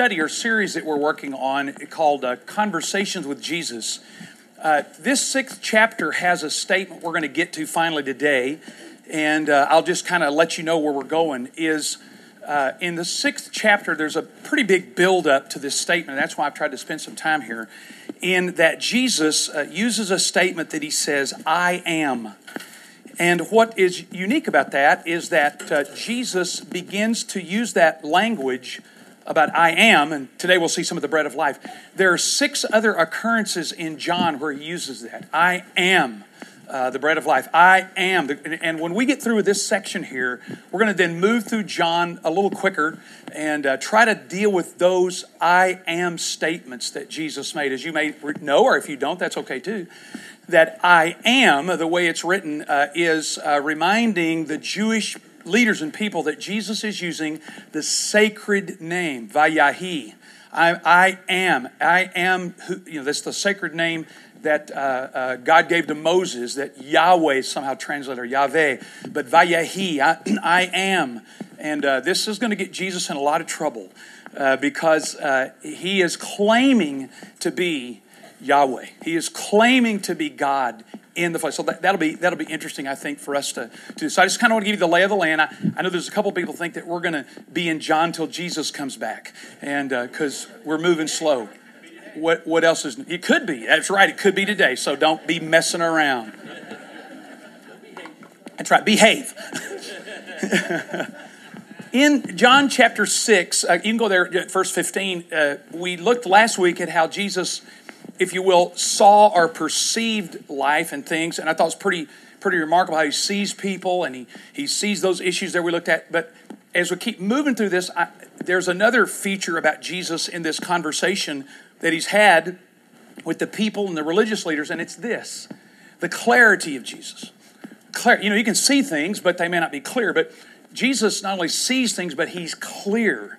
study or series that we're working on called uh, Conversations with Jesus. Uh, this sixth chapter has a statement we're going to get to finally today, and uh, I'll just kind of let you know where we're going. Is uh, in the sixth chapter, there's a pretty big build up to this statement. That's why I've tried to spend some time here. In that Jesus uh, uses a statement that he says, I am. And what is unique about that is that uh, Jesus begins to use that language about I am, and today we'll see some of the bread of life. There are six other occurrences in John where he uses that. I am. Uh, the bread of life. I am. and when we get through this section here, we're going to then move through John a little quicker and uh, try to deal with those I am statements that Jesus made. As you may know, or if you don't, that's okay too. That I am, the way it's written, uh, is uh, reminding the Jewish leaders and people that Jesus is using the sacred name, Vayahi. I, I am. I am who, you know, that's the sacred name that uh, uh, God gave to Moses, that Yahweh somehow translated, or Yahweh, but Vayahi, I, I am. And uh, this is going to get Jesus in a lot of trouble uh, because uh, he is claiming to be Yahweh. He is claiming to be God in the flesh. So that, will be that'll be interesting, I think, for us to, to do. So I just kind of want to give you the lay of the land. I, I know there's a couple people think that we're going to be in John till Jesus comes back, and because uh, we're moving slow. What what else is? It could be. That's right. It could be today. So don't be messing around. That's right. Behave. in John chapter 6, uh, you can go there at verse 15. Uh, we looked last week at how Jesus if you will, saw or perceived life and things. And I thought it was pretty, pretty remarkable how he sees people and he, he sees those issues that we looked at. But as we keep moving through this, I, there's another feature about Jesus in this conversation that he's had with the people and the religious leaders, and it's this the clarity of Jesus. You know, you can see things, but they may not be clear. But Jesus not only sees things, but he's clear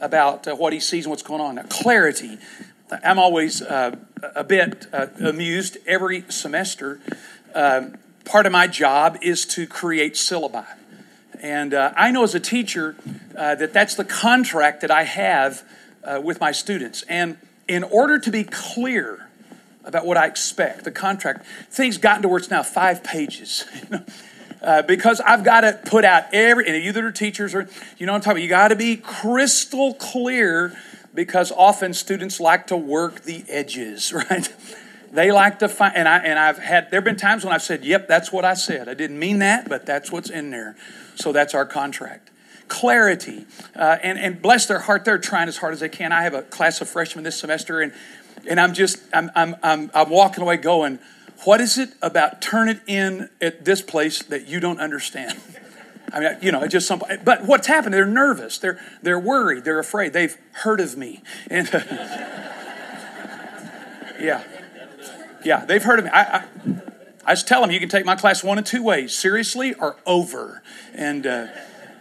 about uh, what he sees and what's going on. Now, clarity. I'm always uh, a bit uh, amused every semester. Uh, part of my job is to create syllabi. And uh, I know as a teacher uh, that that's the contract that I have uh, with my students. And in order to be clear about what I expect, the contract, things gotten to where it's now five pages. Uh, because I've got to put out every, and you that are teachers, or you know what I'm talking about, you got to be crystal clear because often students like to work the edges, right? They like to find, and I and I've had there have been times when I've said, "Yep, that's what I said. I didn't mean that, but that's what's in there." So that's our contract. Clarity, uh, and and bless their heart, they're trying as hard as they can. I have a class of freshmen this semester, and and I'm just I'm I'm I'm, I'm walking away going, "What is it about turn it in at this place that you don't understand?" I mean, you know, just some. But what's happened? They're nervous. They're they're worried. They're afraid. They've heard of me, and yeah, yeah, they've heard of me. I, I, I just tell them you can take my class one of two ways: seriously or over. And uh,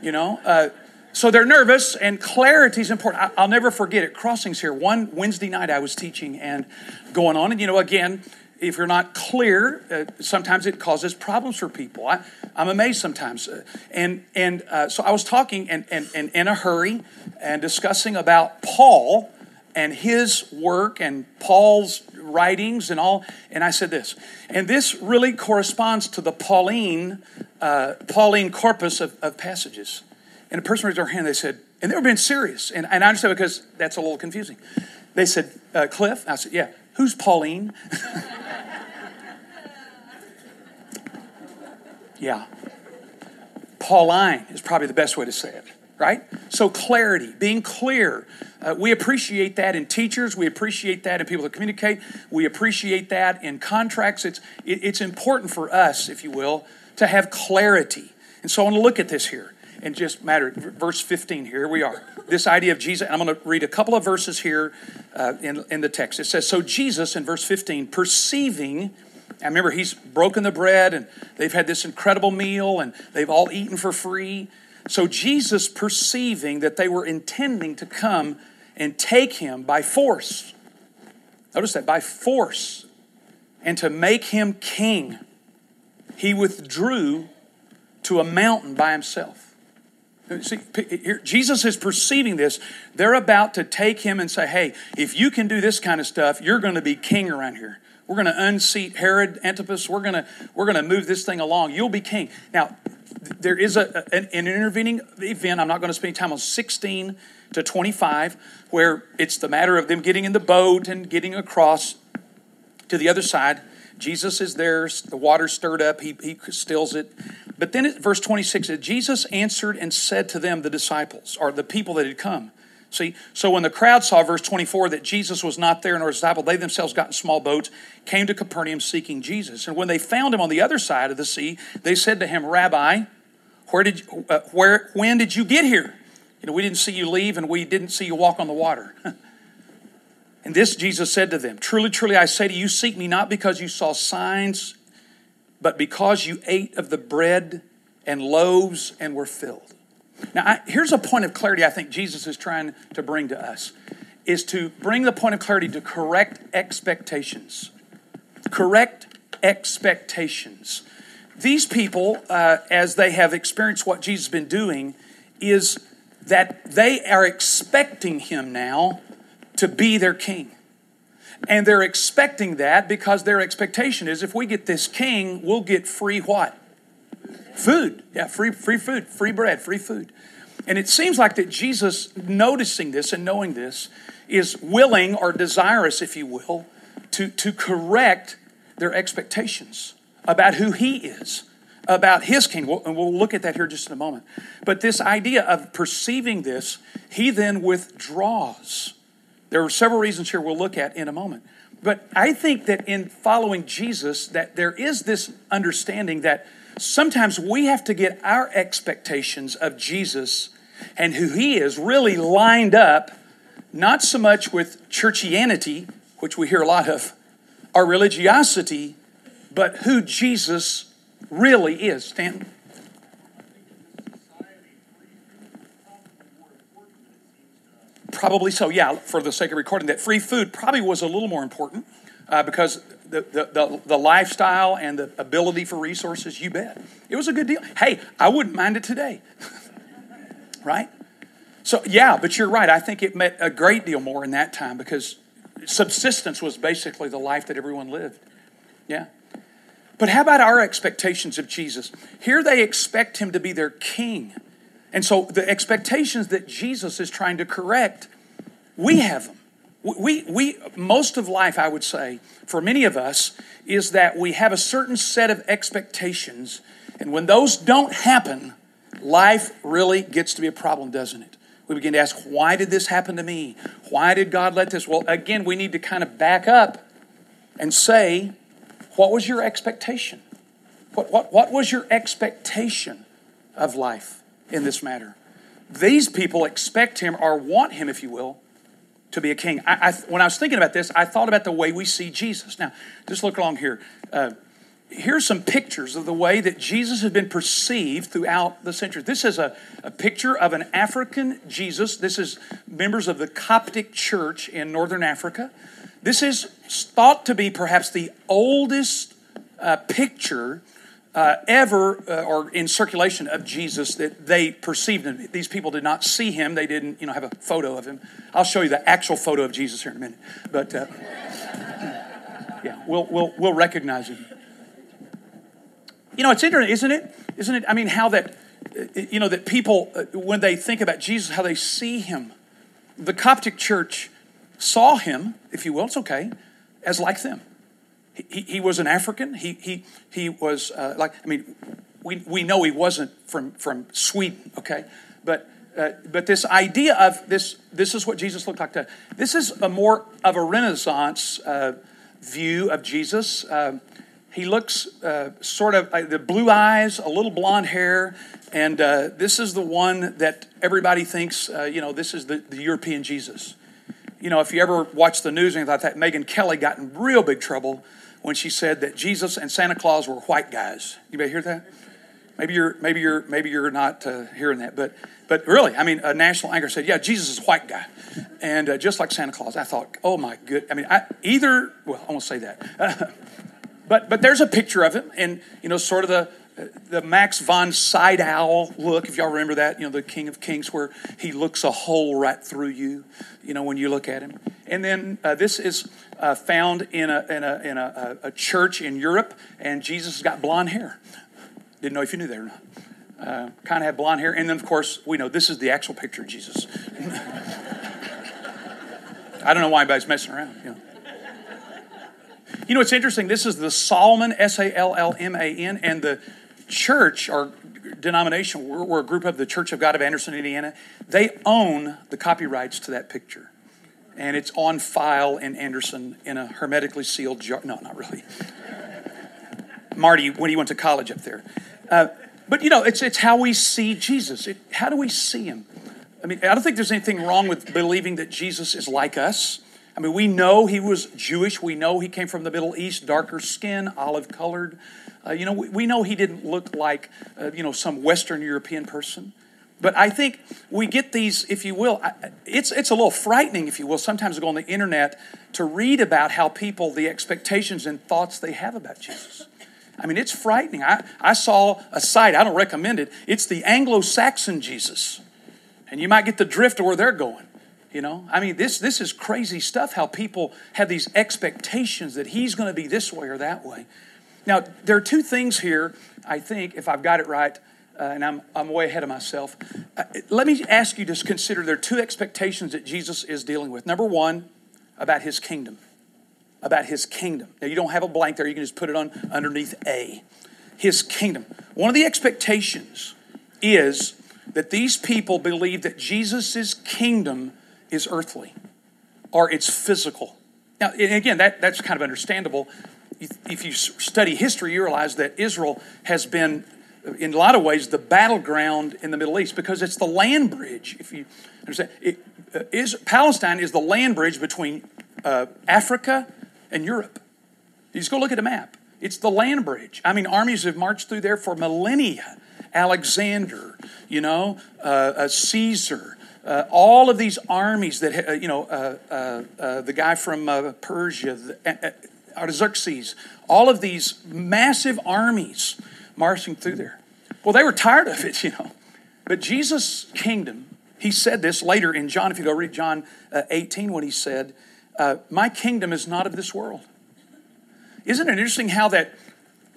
you know, uh, so they're nervous, and clarity is important. I, will never forget it. Crossings here. One Wednesday night, I was teaching and going on, and you know, again, if you're not clear, uh, sometimes it causes problems for people. I, am amazed sometimes. Uh, and and uh, so I was talking and, and, and in a hurry and discussing about Paul and his work and Paul's writings and all. And I said this, and this really corresponds to the Pauline, uh, Pauline corpus of, of passages. And a person raised their hand, they said, and they were being serious. And, and I understand because that's a little confusing. They said, uh, Cliff? I said, yeah. Who's Pauline? yeah. Pauline is probably the best way to say it, right? So, clarity, being clear. Uh, we appreciate that in teachers. We appreciate that in people that communicate. We appreciate that in contracts. It's, it, it's important for us, if you will, to have clarity. And so I want to look at this here and just matter. Verse 15, here we are. This idea of Jesus, I'm going to read a couple of verses here uh, in, in the text. It says, So Jesus, in verse 15, perceiving, I remember he's broken the bread and they've had this incredible meal and they've all eaten for free. So Jesus, perceiving that they were intending to come and take him by force, notice that, by force, and to make him king, he withdrew to a mountain by himself. See, Jesus is perceiving this. They're about to take him and say, hey, if you can do this kind of stuff, you're going to be king around here. We're going to unseat Herod Antipas. We're going to, we're going to move this thing along. You'll be king. Now, there is a, an, an intervening event. I'm not going to spend time on 16 to 25, where it's the matter of them getting in the boat and getting across to the other side. Jesus is there, the water stirred up, he, he stills it. But then at verse 26, Jesus answered and said to them, the disciples, or the people that had come. See, so when the crowd saw, verse 24, that Jesus was not there nor his disciples, they themselves got in small boats, came to Capernaum seeking Jesus. And when they found him on the other side of the sea, they said to him, Rabbi, where did you, uh, where, when did you get here? You know, we didn't see you leave and we didn't see you walk on the water. and this Jesus said to them Truly, truly, I say to you, seek me not because you saw signs, but because you ate of the bread and loaves and were filled. Now, I, here's a point of clarity I think Jesus is trying to bring to us is to bring the point of clarity to correct expectations. Correct expectations. These people, uh, as they have experienced what Jesus has been doing, is that they are expecting him now to be their king. And they're expecting that because their expectation is if we get this king, we'll get free what? Food. Yeah, free, free food, free bread, free food. And it seems like that Jesus, noticing this and knowing this, is willing or desirous, if you will, to, to correct their expectations about who he is about his kingdom. And we'll look at that here just in a moment. But this idea of perceiving this, he then withdraws. There are several reasons here we'll look at in a moment. But I think that in following Jesus, that there is this understanding that sometimes we have to get our expectations of Jesus and who he is really lined up, not so much with churchianity, which we hear a lot of, our religiosity, but who Jesus really is, Stanton. Probably so, yeah, for the sake of recording that. Free food probably was a little more important uh, because the, the, the, the, lifestyle and the ability for resources, you bet. It was a good deal. Hey, I wouldn't mind it today. right? So, yeah, but you're right. I think it meant a great deal more in that time because subsistence was basically the life that everyone lived. Yeah. But how about our expectations of Jesus? Here they expect him to be their king. And so the expectations that Jesus is trying to correct, we have them. We, we, most of life, I would say, for many of us, is that we have a certain set of expectations. And when those don't happen, life really gets to be a problem, doesn't it? We begin to ask, why did this happen to me? Why did God let this? Well, again, we need to kind of back up and say, what was your expectation? What, what, what was your expectation of life in this matter? These people expect him or want him, if you will, to be a king. I, I, when I was thinking about this, I thought about the way we see Jesus. Now, just look along here. Uh, here's some pictures of the way that Jesus has been perceived throughout the centuries. This is a, a picture of an African Jesus. This is members of the Coptic Church in northern Africa. This is thought to be perhaps the oldest uh, picture uh, ever uh, or in circulation of Jesus that they perceived. Him. These people did not see him; they didn't, you know, have a photo of him. I'll show you the actual photo of Jesus here in a minute. But uh, yeah, we'll we'll we'll recognize him. You know, it's interesting, isn't it? Isn't it? I mean, how that uh, you know that people uh, when they think about Jesus, how they see him. The Coptic Church saw him, if you will, it's okay, as like them. He, he was an African. He, he, he was uh, like, I mean, we, we know he wasn't from, from Sweden, okay? But, uh, but this idea of this, this is what Jesus looked like to, this is a more of a Renaissance uh, view of Jesus. Uh, he looks uh, sort of uh, the blue eyes, a little blonde hair, and this is the one that everybody thinks, you know, this is the, the European Jesus you know, if you ever watch the news and thought that, Megyn Kelly got in real big trouble when she said that Jesus and Santa Claus were white guys. You may hear that? Maybe you're maybe you're maybe you're not uh, hearing that, but but really, I mean, a national anchor said, "Yeah, Jesus is a white guy," and uh, just like Santa Claus, I thought, "Oh my good." I mean, I, either well, I won't say that, but but there's a picture of him, and you know, sort of the the Max von Sydow look, if y'all remember that, you know, the King of Kings, where he looks a hole right through you, you know, when you look at him. And then uh, this is uh, found in, a, in, a, in a, a, church in Europe, and Jesus has got blonde hair. Didn't know if you knew that or not. Uh, kind of had blonde hair. And then, of course, we know this is the actual picture of Jesus. I don't know why anybody's messing around. You know. You know, it's interesting. This is the Sallman, S A L L M A N, and the church or denomination, we're, we're, a group of the Church of God of Anderson, Indiana. They own the copyrights to that picture. And it's on file in Anderson in a hermetically sealed jar. No, not really. Marty, when he went to college up there. Uh, but you know, it's, it's how we see Jesus. It, how do we see him? I mean, I don't think there's anything wrong with believing that Jesus is like us. I mean, we know he was Jewish. We know he came from the Middle East, darker skin, olive colored. Uh, you know, we, we, know he didn't look like, uh, you know, some Western European person. But I think we get these, if you will, it's, it's a little frightening, if you will, sometimes to go on the internet to read about how people, the expectations and thoughts they have about Jesus. I mean, it's frightening. I, I saw a site, I don't recommend it. It's the Anglo Saxon Jesus. And you might get the drift of where they're going. You know, I mean, this, this is crazy stuff how people have these expectations that he's going to be this way or that way. Now, there are two things here, I think, if I've got it right, uh, and I'm, I'm way ahead of myself. Uh, let me ask you to consider there are two expectations that Jesus is dealing with. Number one, about his kingdom. About his kingdom. Now, you don't have a blank there, you can just put it on underneath A. His kingdom. One of the expectations is that these people believe that Jesus' kingdom is earthly or it's physical. Now, again, that, that's kind of understandable. If you study history, you realize that Israel has been, in a lot of ways, the battleground in the Middle East because it's the land bridge. If you understand, it, uh, is, Palestine is the land bridge between uh, Africa and Europe. You just go look at a map. It's the land bridge. I mean, armies have marched through there for millennia. Alexander, you know, uh, uh, Caesar, uh, all of these armies that, uh, you know, uh, the guy from Persia, the, Artaxerxes, all of these massive armies marching through there. Well, they were tired of it, you know. But Jesus' kingdom, he said this later in John, if you go read John uh, 18, when he said, uh, My kingdom is not of this world. Isn't it interesting how that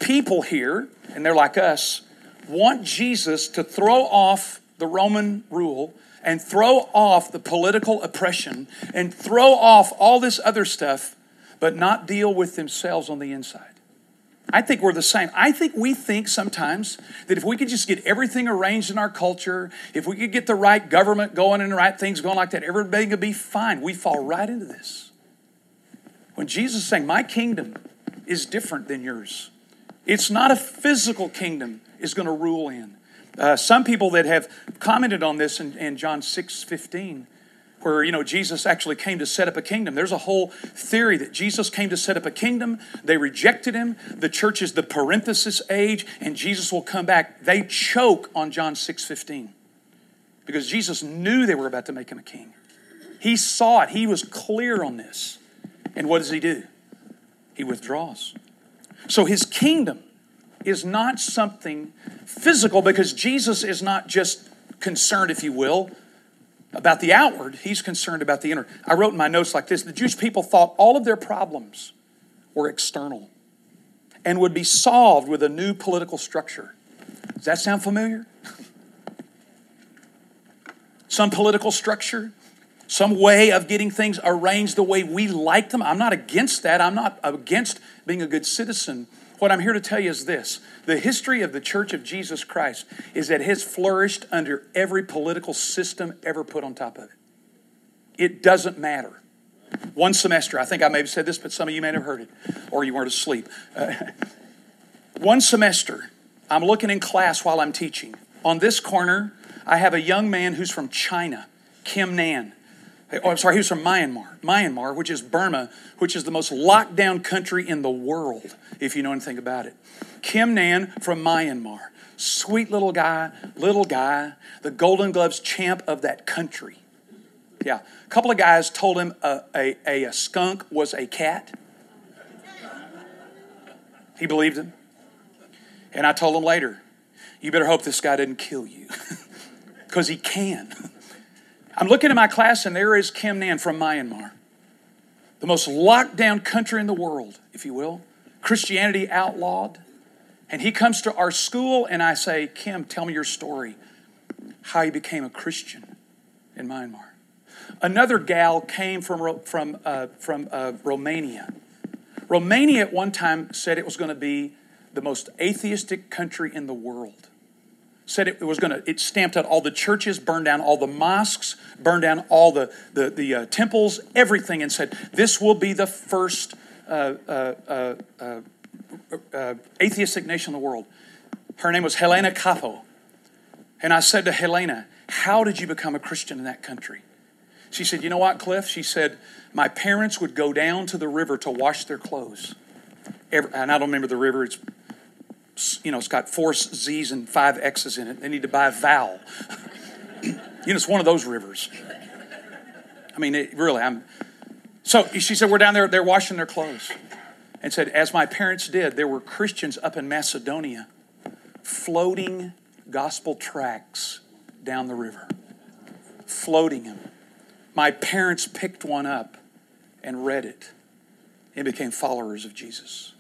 people here, and they're like us, want Jesus to throw off the Roman rule and throw off the political oppression and throw off all this other stuff, but not deal with themselves on the inside. I think we're the same. I think we think sometimes that if we could just get everything arranged in our culture, if we could get the right government going and the right things going like that, everything could be fine. We fall right into this. When Jesus is saying, My kingdom is different than yours, it's not a physical kingdom is going to rule in. Uh, some people that have commented on this in, in John 6 15, where you know Jesus actually came to set up a kingdom. There's a whole theory that Jesus came to set up a kingdom. They rejected him. The church is the parenthesis age, and Jesus will come back. They choke on John 6 15 because Jesus knew they were about to make him a king. He saw it, he was clear on this. And what does he do? He withdraws. So his kingdom is not something physical because Jesus is not just concerned, if you will, about the outward, he's concerned about the inner. I wrote in my notes like this the Jewish people thought all of their problems were external and would be solved with a new political structure. Does that sound familiar? Some political structure, some way of getting things arranged the way we like them. I'm not against that. I'm not against being a good citizen. What I'm here to tell you is this the history of the Church of Jesus Christ is that it has flourished under every political system ever put on top of it. It doesn't matter. One semester, I think I may have said this, but some of you may have heard it, or you weren't asleep. Uh, one semester, I'm looking in class while I'm teaching. On this corner, I have a young man who's from China, Kim Nan. Oh, I'm sorry, he was from Myanmar. Myanmar, which is Burma, which is the most locked down country in the world, if you know anything about it. Kim Nan from Myanmar. Sweet little guy, little guy, the Golden Gloves champ of that country. Yeah. A couple of guys told him a, a, a, a skunk was a cat. He believed him. And I told him later, you better hope this guy didn't kill you because he can. I'm looking at my class, and there is Kim Nan from Myanmar, the most locked down country in the world, if you will. Christianity outlawed. And he comes to our school, and I say, Kim, tell me your story, how you became a Christian in Myanmar. Another gal came from, from, uh, from uh, Romania. Romania at one time said it was going to be the most atheistic country in the world said it was going to it stamped out all the churches burned down all the mosques burned down all the the, the uh, temples everything and said this will be the first uh, uh, uh, uh, uh atheistic nation in the world. Her name was helena capo. And i said to helena how did you become a christian in that country? She said you know what cliff? She said my parents would go down to the river to wash their clothes. Every, and i don't remember the river it's you know, it's got four Z's and five X's in it. They need to buy a vowel. you know, it's one of those rivers. I mean, it, really, I'm. So she said, We're down there, they're washing their clothes. And said, As my parents did, there were Christians up in Macedonia floating gospel tracts down the river, floating them. My parents picked one up and read it and became followers of Jesus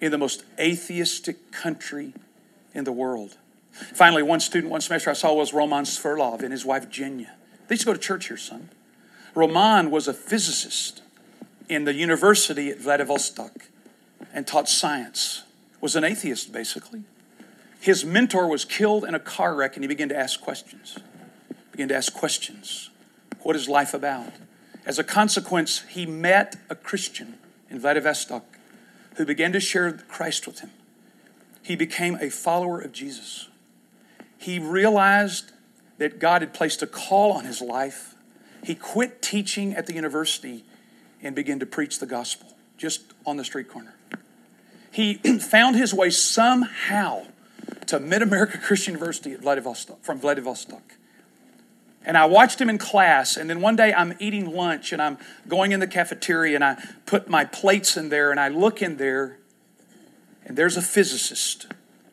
in the most atheistic country in the world. Finally, one student one semester I saw was Roman Sverlov and his wife Jenya. They used to go to church here, son. Roman was a physicist in the university at Vladivostok and taught science. Was an atheist, basically. His mentor was killed in a car wreck, and he began to ask questions. Began to ask questions. What is life about? As a consequence, he met a Christian in Vladivostok who began to share Christ with him. He became a follower of Jesus. He realized that God had placed a call on his life. He quit teaching at the university and began to preach the gospel just on the street corner. He found his way somehow to Mid America Christian University Vladivostok, from Vladivostok. And I watched him in class. And then one day I'm eating lunch and I'm going in the cafeteria and I put my plates in there and I look in there and there's a physicist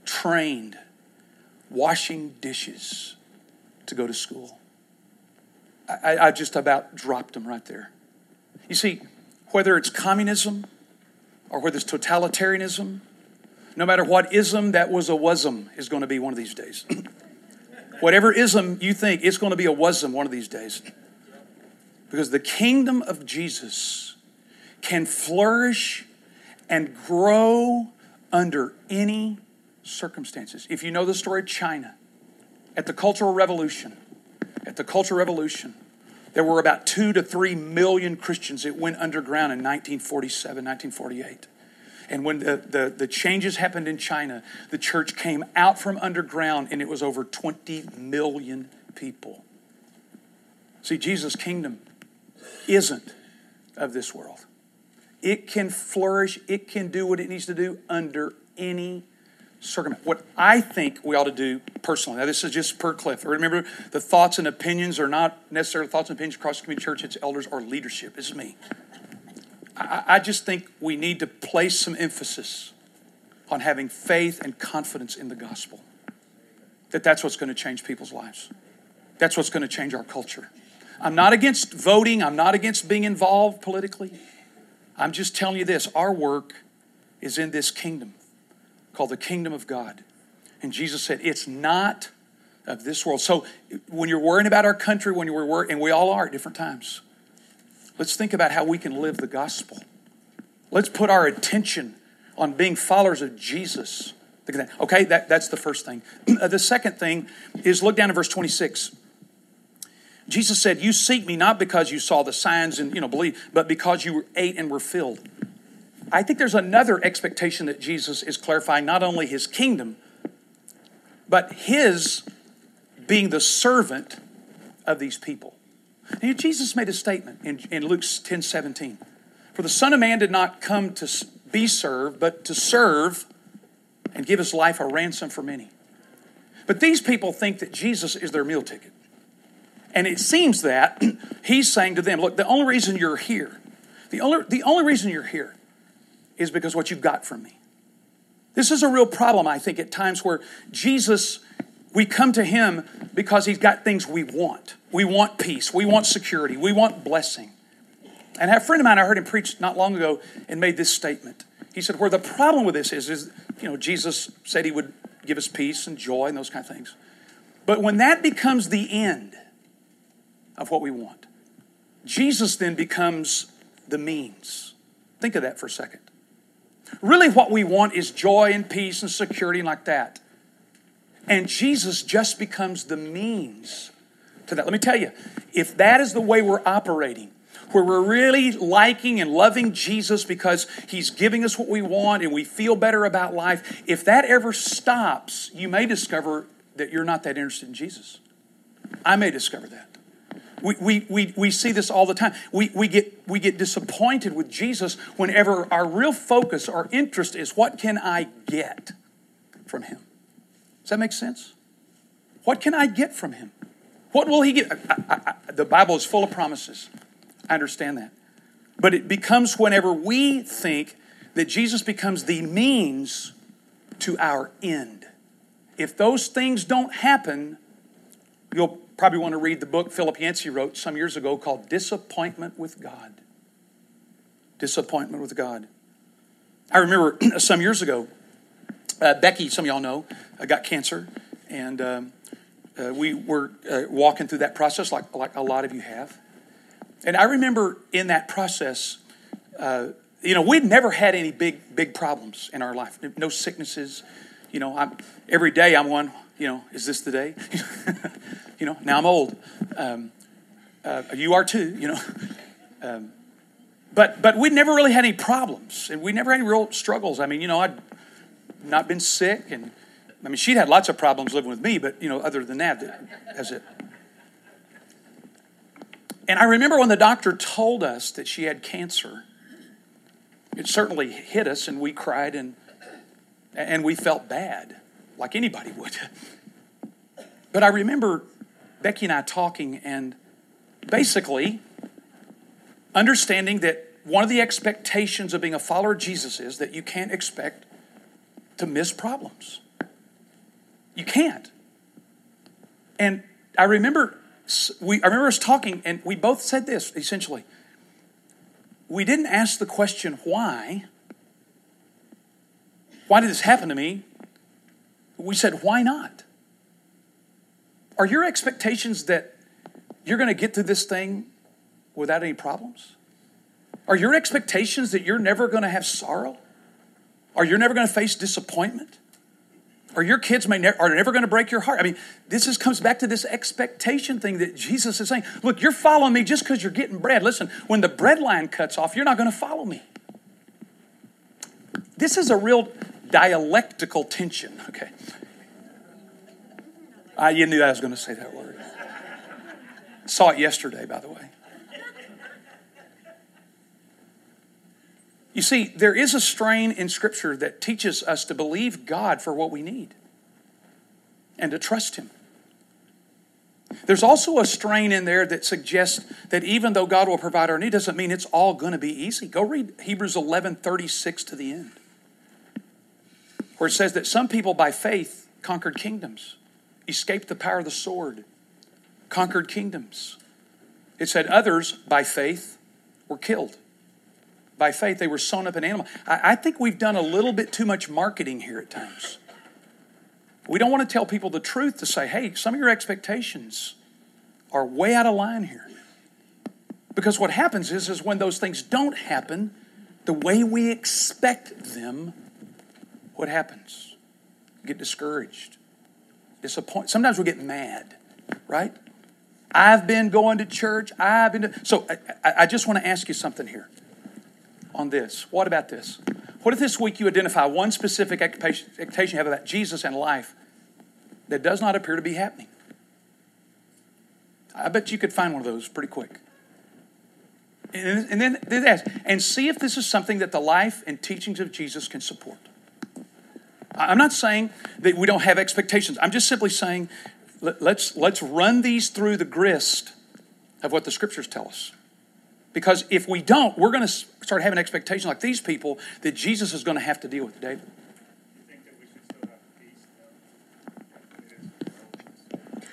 trained washing dishes to go to school. I, I just about dropped him right there. You see, whether it's communism or whether it's totalitarianism, no matter what ism that was a wasm is going to be one of these days. Whatever ism you think, it's going to be a wasm one of these days. Because the kingdom of Jesus can flourish and grow under any circumstances. If you know the story of China, at the Cultural Revolution, at the Cultural Revolution, there were about two to three million Christians that went underground in 1947, 1948. And when the, the, the, changes happened in China, the church came out from underground and it was over 20 million people. See, Jesus' kingdom isn't of this world. It can flourish, it can do what it needs to do under any circumstance. What I think we ought to do personally, now this is just per Cliff. Remember, the thoughts and opinions are not necessarily thoughts and opinions across the community church, it's elders or leadership. It's me. I, just think we need to place some emphasis on having faith and confidence in the gospel. That that's what's going to change people's lives. That's what's going to change our culture. I'm not against voting, I'm not against being involved politically. I'm just telling you this our work is in this kingdom called the kingdom of God. And Jesus said, It's not of this world. So when you're worrying about our country, when you're worrying, and we all are at different times, Let's think about how we can live the gospel. Let's put our attention on being followers of Jesus. Okay, that, that's the first thing. Uh, the second thing is look down at verse 26. Jesus said, You seek me not because you saw the signs and you know believe, but because you ate and were filled. I think there's another expectation that Jesus is clarifying not only his kingdom, but his being the servant of these people. Jesus made a statement in, in Luke 10 17. For the Son of Man did not come to be served, but to serve and give his life a ransom for many. But these people think that Jesus is their meal ticket. And it seems that he's saying to them, look, the only reason you're here, the only, the only reason you're here is because what you've got from me. This is a real problem, I think, at times where Jesus, we come to him because he's got things we want. We want peace, we want security, we want blessing. And a friend of mine, I heard him preach not long ago and made this statement. He said, Where the problem with this is, is, you know, Jesus said he would give us peace and joy and those kind of things. But when that becomes the end of what we want, Jesus then becomes the means. Think of that for a second. Really, what we want is joy and peace and security and like that. And Jesus just becomes the means to that. Let me tell you, if that is the way we're operating, where we're really liking and loving Jesus because he's giving us what we want and we feel better about life, if that ever stops, you may discover that you're not that interested in Jesus. I may discover that. We, we, we, we see this all the time. We, we, get, we get disappointed with Jesus whenever our real focus, our interest is what can I get from him? Does that make sense? What can I get from him? What will he get? I, I, I, the Bible is full of promises. I understand that. But it becomes whenever we think that Jesus becomes the means to our end. If those things don't happen, you'll probably want to read the book Philip Yancey wrote some years ago called Disappointment with God. Disappointment with God. I remember some years ago, uh, Becky, some of y'all know, uh, got cancer, and um, uh, we were uh, walking through that process like, like a lot of you have. And I remember in that process, uh, you know, we'd never had any big, big problems in our life, no sicknesses. You know, I'm, every day I'm one, you know, is this the day? you know, now I'm old. Um, uh, you are too, you know. Um, but but we'd never really had any problems, and we never had any real struggles. I mean, you know, I'd not been sick, and I mean, she'd had lots of problems living with me, but you know, other than that, that's it. And I remember when the doctor told us that she had cancer, it certainly hit us, and we cried and and we felt bad, like anybody would. But I remember Becky and I talking and basically understanding that one of the expectations of being a follower of Jesus is that you can't expect to miss problems. You can't. And I remember we I remember us talking and we both said this essentially. We didn't ask the question why. Why did this happen to me? We said why not? Are your expectations that you're going to get through this thing without any problems? Are your expectations that you're never going to have sorrow? Are you're never going to face disappointment? Or your kids may ne- are never going to break your heart. I mean, this is, comes back to this expectation thing that Jesus is saying. Look, you're following me just because you're getting bread. Listen, when the bread line cuts off, you're not going to follow me. This is a real dialectical tension, okay? Uh, you knew I was going to say that word. Saw it yesterday, by the way. You see, there is a strain in Scripture that teaches us to believe God for what we need and to trust Him. There's also a strain in there that suggests that even though God will provide our need, doesn't mean it's all going to be easy. Go read Hebrews 11 36 to the end, where it says that some people by faith conquered kingdoms escaped the power of the sword, conquered kingdoms. It said others, by faith, were killed. By faith, they were sewn up in animal. I, I think we've done a little bit too much marketing here at times. We don't want to tell people the truth to say, hey, some of your expectations are way out of line here. Because what happens is, is when those things don't happen the way we expect them, what happens? Get discouraged disappointed. Sometimes we get mad, right? I've been going to church. I've been. To, so I, I just want to ask you something here on this. What about this? What if this week you identify one specific expectation you have about Jesus and life that does not appear to be happening? I bet you could find one of those pretty quick. And, then ask, and see if this is something that the life and teachings of Jesus can support. I'm not saying that we don't have expectations. I'm just simply saying let's, let's run these through the grist of what the scriptures tell us. Because if we don't, we're going to start having expectations like these people that Jesus is going to have to deal with David.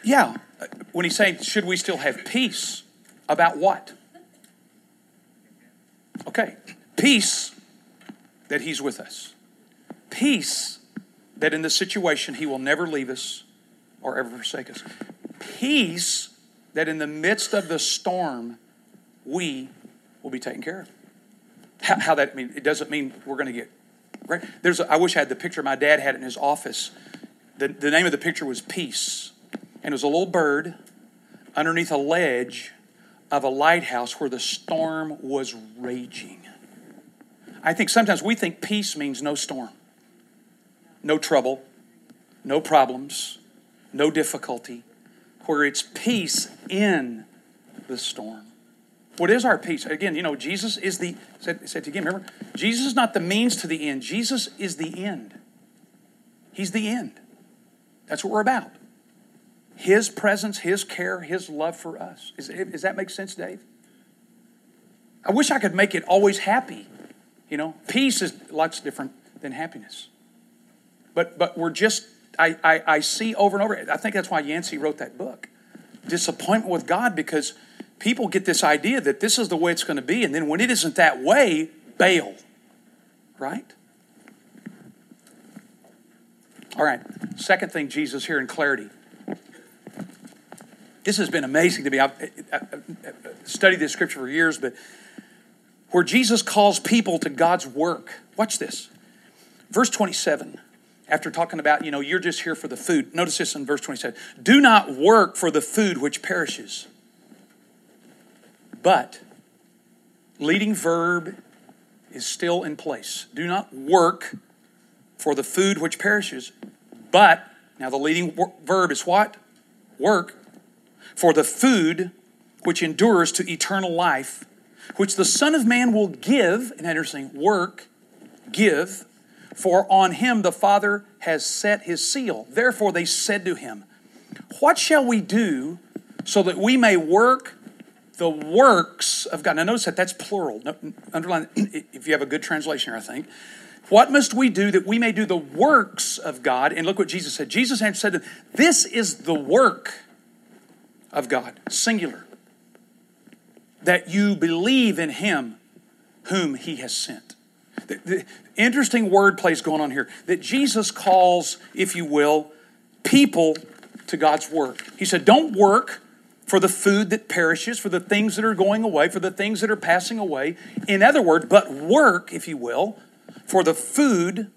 Yeah, when he's saying, should we still have peace? About what? Okay, peace that he's with us. Peace that in this situation he will never leave us or ever forsake us. Peace that in the midst of the storm we will be taken care of. How, how that mean? It doesn't mean we're going to get right. There's. A, I wish I had the picture my dad had in his office. The, the name of the picture was Peace, and it was a little bird underneath a ledge of a lighthouse where the storm was raging. I think sometimes we think peace means no storm, no trouble, no problems, no difficulty, where it's peace in the storm. What is our peace? Again, you know, Jesus is the, said, said again, remember, Jesus is not the means to the end. Jesus is the end. He's the end. That's what we're about. His presence, His care, His love for us. Is, does that make sense, Dave? I wish I could make it always happy. You know, peace is lots different than happiness. But but we're just I, I, I see over and over. I think that's why Yancey wrote that book. Disappointment with God because people get this idea that this is the way it's going to be, and then when it isn't that way, bail. Right? All right. Second thing, Jesus here in clarity. This has been amazing to me. I've, I've studied this scripture for years, but where Jesus calls people to God's work. Watch this. Verse 27, after talking about, you know, you're just here for the food. Notice this in verse 27. Do not work for the food which perishes, but leading verb is still in place. Do not work for the food which perishes, but, now the leading verb is what? Work for the food which endures to eternal life, which the Son of Man will give, and interesting, work, give, for on him the Father has set his seal. Therefore they said to him, What shall we do so that we may work the works of God? Now notice that that's plural. Underline if you have a good translation here, I think. What must we do that we may do the works of God? And look what Jesus said. Jesus said, This is the work of God, singular, that you believe in him whom he has sent. The, the interesting word plays going on here that Jesus calls, if you will, people to God's work. He said, Don't work for the food that perishes, for the things that are going away, for the things that are passing away. In other words, but work, if you will, for the food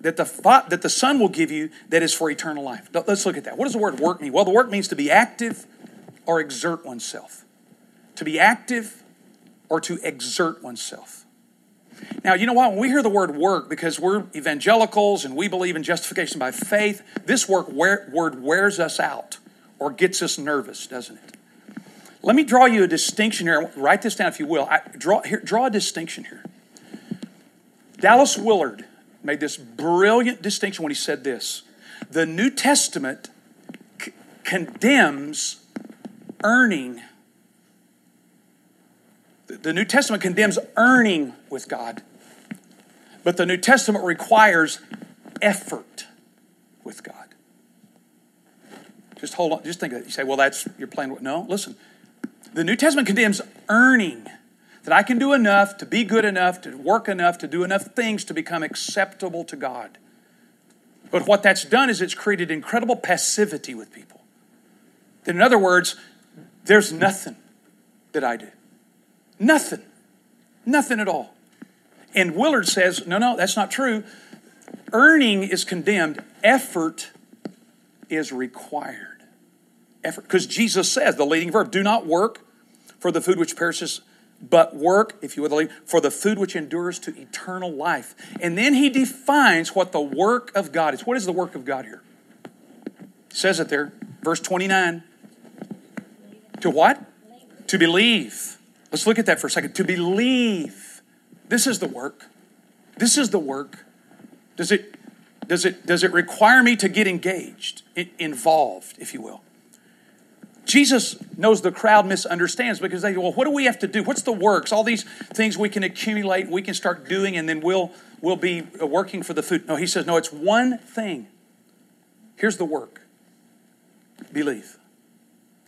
that the, that the Son will give you that is for eternal life. Let's look at that. What does the word work mean? Well, the word means to be active or exert oneself. To be active or to exert oneself. Now, you know what? When we hear the word work, because we're evangelicals and we believe in justification by faith, this work word wears us out or gets us nervous, doesn't it? Let me draw you a distinction here. Write this down if you will. I, draw, here, draw a distinction here. Dallas Willard made this brilliant distinction when he said this The New Testament c- condemns earning. The New Testament condemns earning with God, but the New Testament requires effort with God. Just hold on, just think of it. You say, well, that's, your plan. No, listen. The New Testament condemns earning that I can do enough to be good enough, to work enough, to do enough things to become acceptable to God. But what that's done is it's created incredible passivity with people. In other words, there's nothing that I do. Nothing. Nothing at all. And Willard says, no, no, that's not true. Earning is condemned, effort is required. Effort. Because Jesus says, the leading verb, do not work for the food which perishes, but work, if you will, for the food which endures to eternal life. And then he defines what the work of God is. What is the work of God here? It says it there, verse 29. To what? To believe. Let's look at that for a second. To believe. This is the work. This is the work. Does it does it does it require me to get engaged, involved, if you will? Jesus knows the crowd misunderstands because they go, well, what do we have to do? What's the works? All these things we can accumulate, we can start doing, and then we'll we'll be uh, working for the food. No, he says, no, it's one thing. Here's the work. Believe.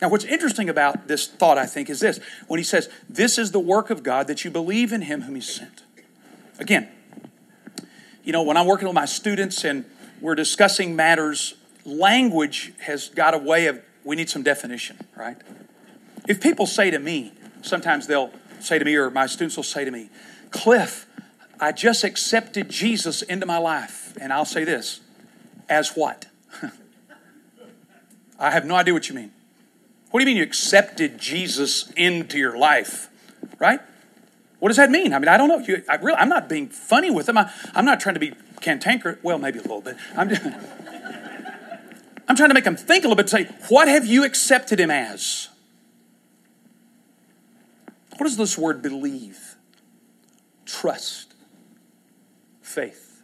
Now, what's interesting about this thought, I think, is this when he says, This is the work of God, that you believe in him whom he sent. Again, you know, when I'm working with my students and we're discussing matters, language has got a way of, we need some definition, right? If people say to me, sometimes they'll say to me, or my students will say to me, Cliff, I just accepted Jesus into my life. And I'll say this, as what? I have no idea what you mean. What do you mean you accepted Jesus into your life? Right? What does that mean? I mean, I don't know. You, I really, I'm not being funny with them. I, am not trying to be cantankerous. Well, maybe a little bit. I'm, just, I'm trying to make them think a little bit. Say, what have you accepted him as? What does this word believe? Trust, faith.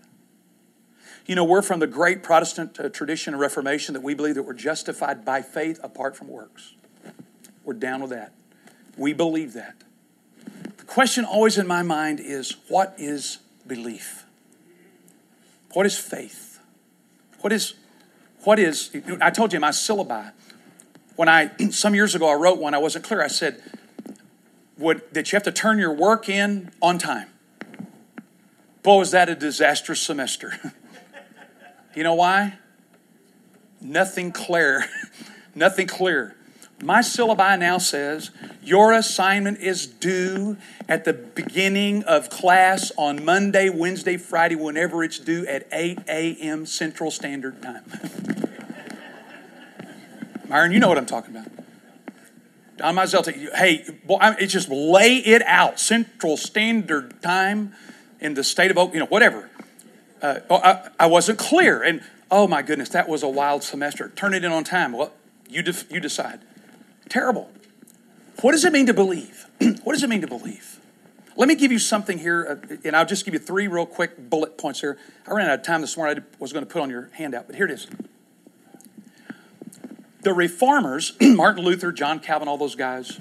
You know, we're from the great Protestant uh, tradition of Reformation that we believe that we're justified by faith apart from works. We're down with that. We believe that. The question always in my mind is what is belief? What is faith? What is, what is, I told you my syllabi. When I, some years ago, I wrote one, I wasn't clear. I said, would, that you have to turn your work in on time. Boy, was that a disastrous semester. You know why? Nothing clear. Nothing clear. My syllabi now says your assignment is due at the beginning of class on Monday, Wednesday, Friday, whenever it's due at 8 a.m. Central Standard Time. Myron, you know what I'm talking about. Don Mizell, hey, boy, it's just lay it out. Central Standard Time in the state of you know, whatever uh, oh, I, I, wasn't clear. And oh my goodness, that was a wild semester. Turn it in on time. Well, you, def- you decide. Terrible. What does it mean to believe? what does it mean to believe? Let me give you something here, uh, and I'll just give you three real quick bullet points here. I ran out of time this morning. I was going to put on your handout, but here it is. The reformers, Martin Luther, John Calvin, all those guys,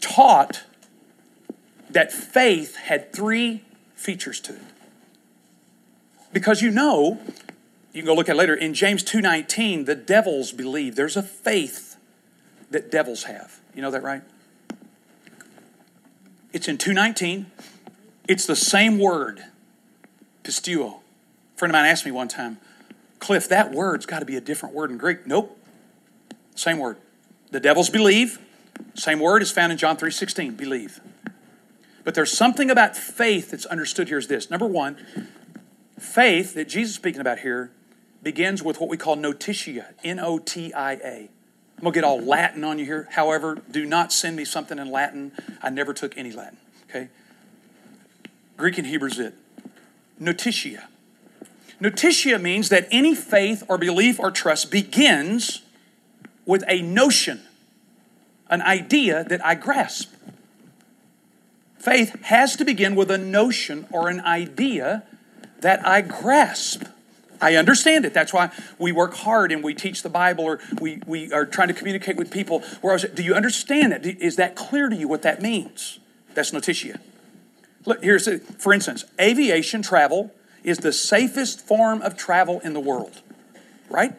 taught that faith had three features to it. Because you know, you can go look at later, in James 2.19, the devils believe. There's a faith that devils have. You know that, right? It's in 2.19. It's the same word, pisteuo. A friend of mine asked me one time, Cliff, that word's got to be a different word in Greek. Nope. Same word. The devils believe. Same word is found in John 3.16, believe. But there's something about faith that's understood here is this. Number one, Faith that Jesus is speaking about here begins with what we call notitia, N O T I A. I'm going to get all Latin on you here. However, do not send me something in Latin. I never took any Latin, okay? Greek and Hebrew is it. Notitia. Notitia means that any faith or belief or trust begins with a notion, an idea that I grasp. Faith has to begin with a notion or an idea that I grasp. I understand it. That's why we work hard and we teach the Bible or we, we are trying to communicate with people. Where I was, do you understand it? Is that clear to you what that means? That's notitia. Look, here's, a, for instance, aviation travel is the safest form of travel in the world, right?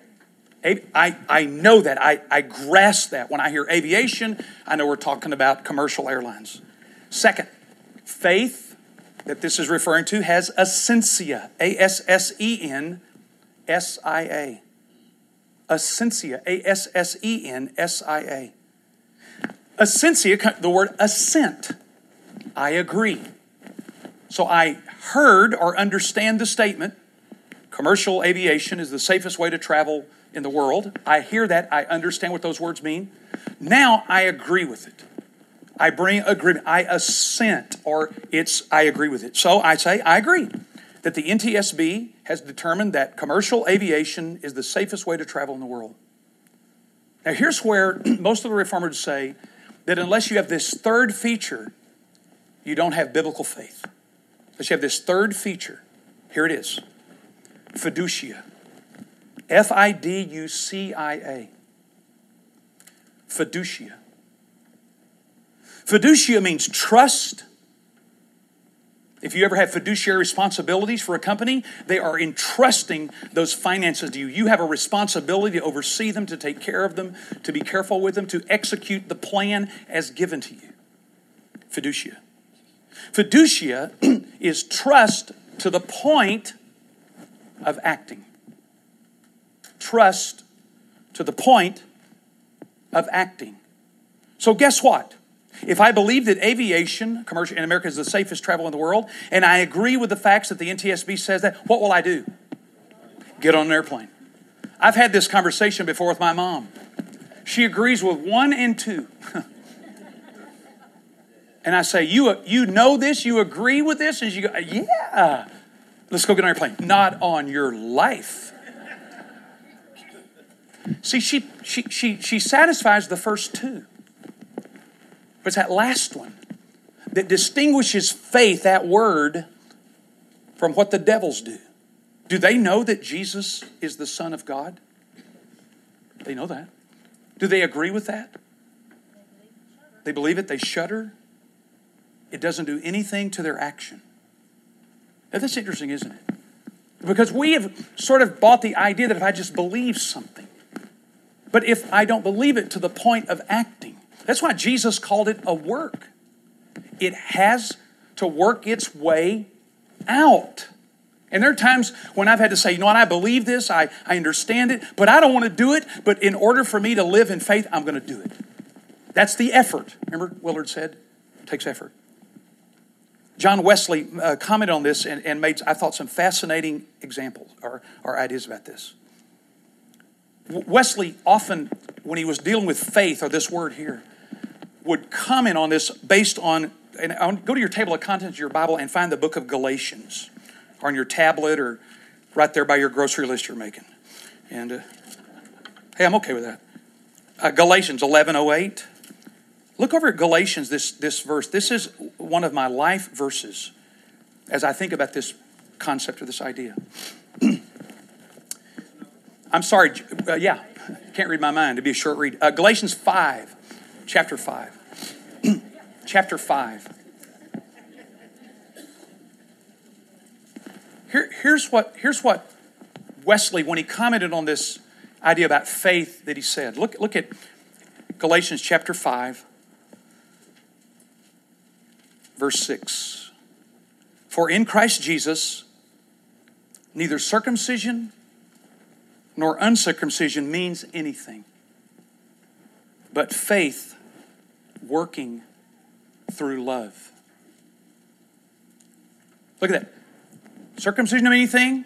I, I know that. I, I grasp that. When I hear aviation, I know we're talking about commercial airlines. Second, faith that this is referring to has assensia, A S S E N S I A. Assensia, A S S E N S I A. Assensia, the word assent. I agree. So I heard or understand the statement commercial aviation is the safest way to travel in the world. I hear that. I understand what those words mean. Now I agree with it. I bring agreement. I assent, or it's I agree with it. So I say I agree that the NTSB has determined that commercial aviation is the safest way to travel in the world. Now, here's where most of the reformers say that unless you have this third feature, you don't have biblical faith. Unless you have this third feature, here it is fiducia. F I D U C I A. Fiducia. Fiducia means trust, If you ever have fiduciary responsibilities for a company, they are entrusting those finances to you. You have a responsibility to oversee them, to take care of them, to be careful with them, to execute the plan as given to you. Fiducia. Fiducia is trust to the point of acting. Trust to the point of acting. So, guess what? If I believe that aviation, commercial in America, is the safest travel in the world, and I agree with the facts that the NTSB says that, what will I do? Get on an airplane. I've had this conversation before with my mom. She agrees with one and two. and I say, you, you know this? You agree with this? And she goes, Yeah. Let's go get on your plane. Not on your life. See, she, she, she, she satisfies the first two. But it's that last one that distinguishes faith, that word, from what the devils do. Do they know that Jesus is the Son of God? They know that. Do they agree with that? They believe it, they shudder. It doesn't do anything to their action. Now, that's interesting, isn't it? Because we have sort of bought the idea that if I just believe something, but if I don't believe it to the point of acting, that's why Jesus called it a work. It has to work its way out. And there are times when I've had to say, you know what, I believe this, I, I understand it, but I don't want to do it. But in order for me to live in faith, I'm going to do it. That's the effort. Remember, Willard said, it takes effort. John Wesley uh, commented on this and, and, made, I thought, some fascinating examples or, or ideas about this. Wesley often, when he was dealing with faith, or this word here, would comment on this based on, and go to your table of contents of your Bible and find the book of Galatians, or on your tablet, or right there by your grocery list you're making. And uh, hey, I'm okay with that. Uh, Galatians 11:08. Look over at Galatians, this, this verse. This is one of my life verses as I think about this concept or this idea. I'm sorry, uh, yeah, can't read my mind. It'd be a short read. Uh, Galatians 5, chapter 5. chapter 5. Here, here's, what, here's what Wesley, when he commented on this idea about faith, that he said. Look, look at Galatians chapter 5, verse 6. For in Christ Jesus, neither circumcision nor uncircumcision means anything, but faith working through love. Look at that. Circumcision to mean anything,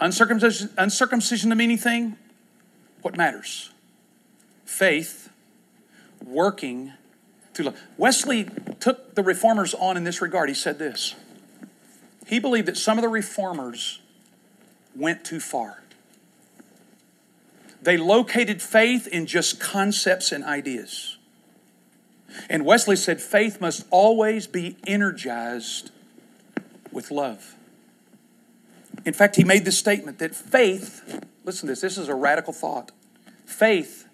uncircumcision, uncircumcision to mean anything. What matters? Faith working Wesley took the reformers on in this regard. He said this. He believed that some of the reformers went too far. They located faith in just concepts and ideas. And Wesley said faith must always be energized with love. In fact, he made this statement that faith, listen to this, this is a radical thought. Faith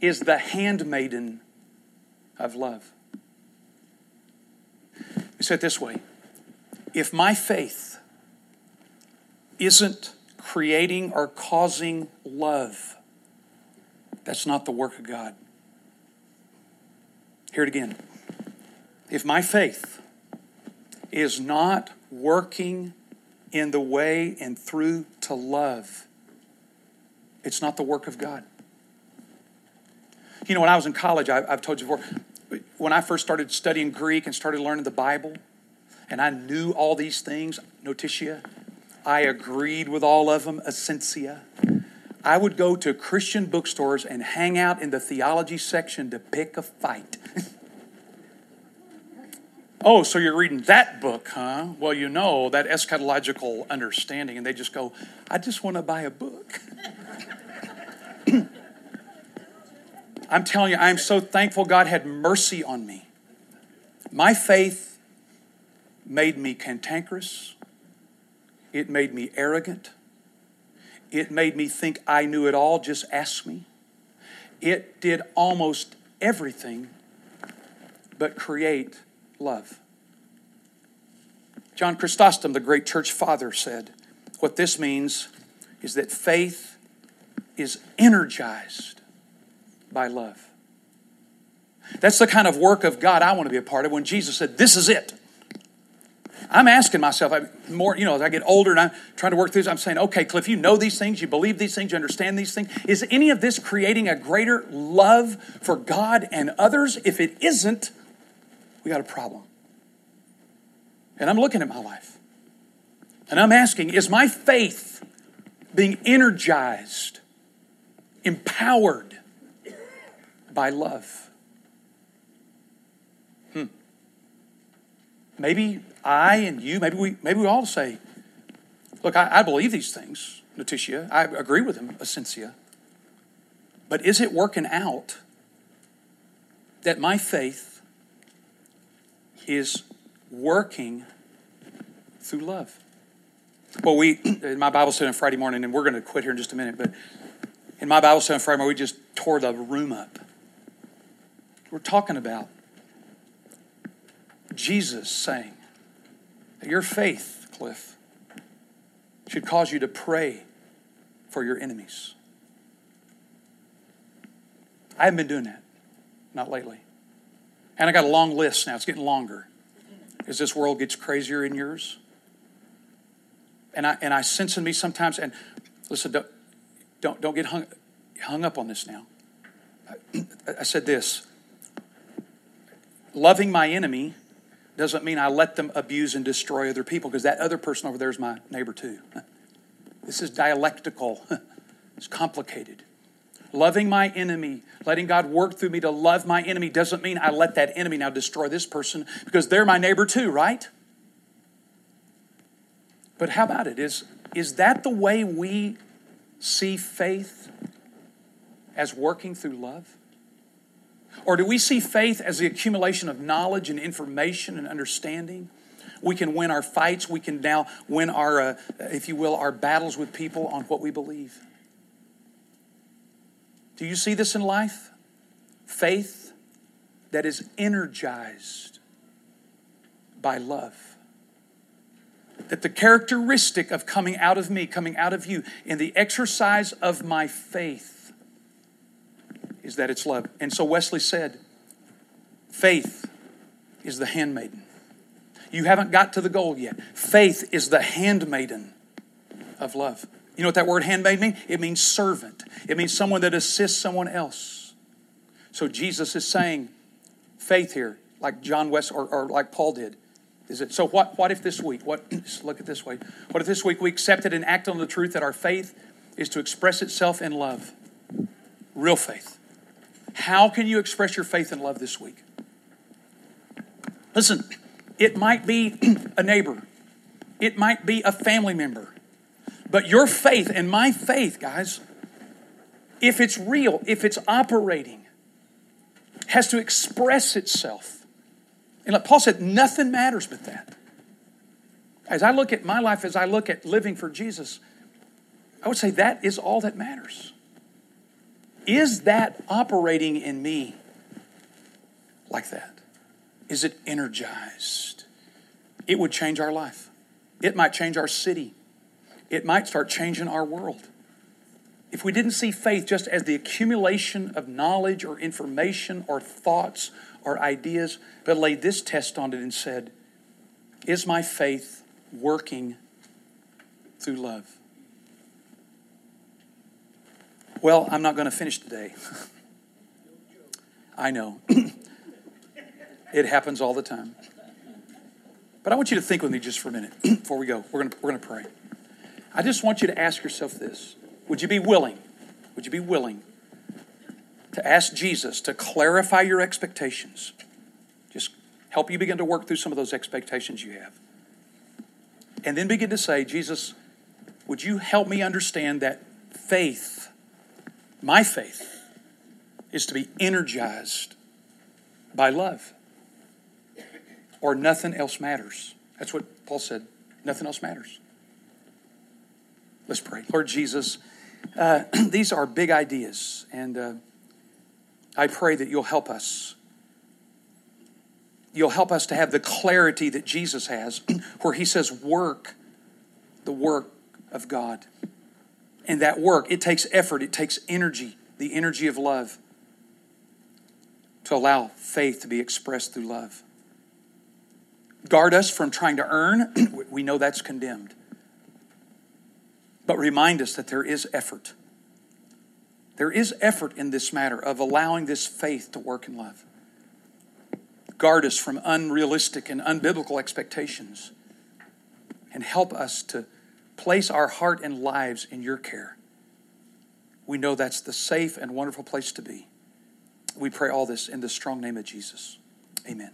is the handmaiden of love. He said it this way If my faith isn't creating or causing love, that's not the work of God. Hear it again. If my faith is not working in the way and through to love, it's not the work of God. You know, when I was in college, I, have told you before, when I first started studying Greek and started learning the Bible, and I knew all these things, notitia, I agreed with all of them, assensia. I would go to Christian bookstores and hang out in the theology section to pick a fight. oh, so you're reading that book, huh? Well, you know, that eschatological understanding. And they just go, I just want to buy a book. I'm telling you, I'm so thankful God had mercy on me. My faith made me cantankerous, it made me arrogant, it made me think I knew it all, just ask me. It did almost everything but create love. John Chrysostom, the great church father, said, What this means is that faith is energized by love. That's the kind of work of God I want to be a part of when Jesus said, This is it. I'm asking myself, I, more, you know, as I get older and I'm trying to work through this, I'm saying, okay, Cliff, you know these things, you believe these things, you understand these things. Is any of this creating a greater love for God and others? If it isn't, we got a problem. And I'm looking at my life. And I'm asking, is my faith being energized, empowered by love? Hmm. Maybe I and you, maybe we, maybe we all say, look, I, I believe these things, Notitia. I agree with him, Assensia. But is it working out that my faith is working through love? Well, we, in my Bible study on Friday morning, and we're going to quit here in just a minute, but in my Bible study on Friday morning, we just tore the room up. We're talking about Jesus saying, that your faith, Cliff, should cause you to pray for your enemies. I haven't been doing that, not lately. And I got a long list now, it's getting longer as this world gets crazier in yours. And I, and I sense in me sometimes, and listen, don't, don't, don't get hung, hung up on this now. I, I said this loving my enemy doesn't mean I let them abuse and destroy other people because that other person over there is my neighbor too. This is dialectical, it's complicated. Loving my enemy, letting God work through me to love my enemy doesn't mean I let that enemy now destroy this person because they're my neighbor too, right? But how about it? Is, is that the way we see faith as working through love? Or do we see faith as the accumulation of knowledge and information and understanding? We can win our fights. We can now win our, uh, if you will, our battles with people on what we believe. Do you see this in life? Faith that is energized by love. That the characteristic of coming out of me, coming out of you, in the exercise of my faith, is that it's love. And so Wesley said, faith is the handmaiden. You haven't got to the goal yet. Faith is the handmaiden of love. You know what that word handmaid means? It means servant. It means someone that assists someone else. So Jesus is saying, faith here, like John West or, or like Paul did. Is it so? What? What if this week? What? look at this way. What if this week we accepted and acted on the truth that our faith is to express itself in love, real faith. How can you express your faith and love this week? Listen, it might be a neighbor, it might be a family member, but your faith and my faith, guys, if it's real, if it's operating, has to express itself. And like Paul said, nothing matters but that. As I look at my life, as I look at living for Jesus, I would say that is all that matters. Is that operating in me like that? Is it energized? It would change our life. It might change our city. It might start changing our world. If we didn't see faith just as the accumulation of knowledge or information or thoughts or ideas, but laid this test on it and said, Is my faith working through love? Well, I'm not going to finish today. I know. it happens all the time. But I want you to think with me just for a minute before we go. We're going to, we're to pray. I just want you to ask yourself this Would you be willing? Would you be willing to ask Jesus to clarify your expectations? Just help you begin to work through some of those expectations you have. And then begin to say, Jesus, would you help me understand that faith my faith is to be energized by love, or nothing else matters. That's what Paul said. Nothing else matters. Let's pray. Lord Jesus, uh, these are big ideas, and uh, I pray that you'll help us. you'll help us to have the clarity that Jesus has, where he says, work the work of God. And that work, it takes effort, it takes energy, the energy of love, to allow faith to be expressed through love. Guard us from trying to earn, we know that's condemned. But remind us that there is effort. There is effort in this matter of allowing this faith to work in love. Guard us from unrealistic and unbiblical expectations and help us to place our heart and lives in your care. We know that's the safe and wonderful place to be. We pray all this in the strong name of Jesus. Amen.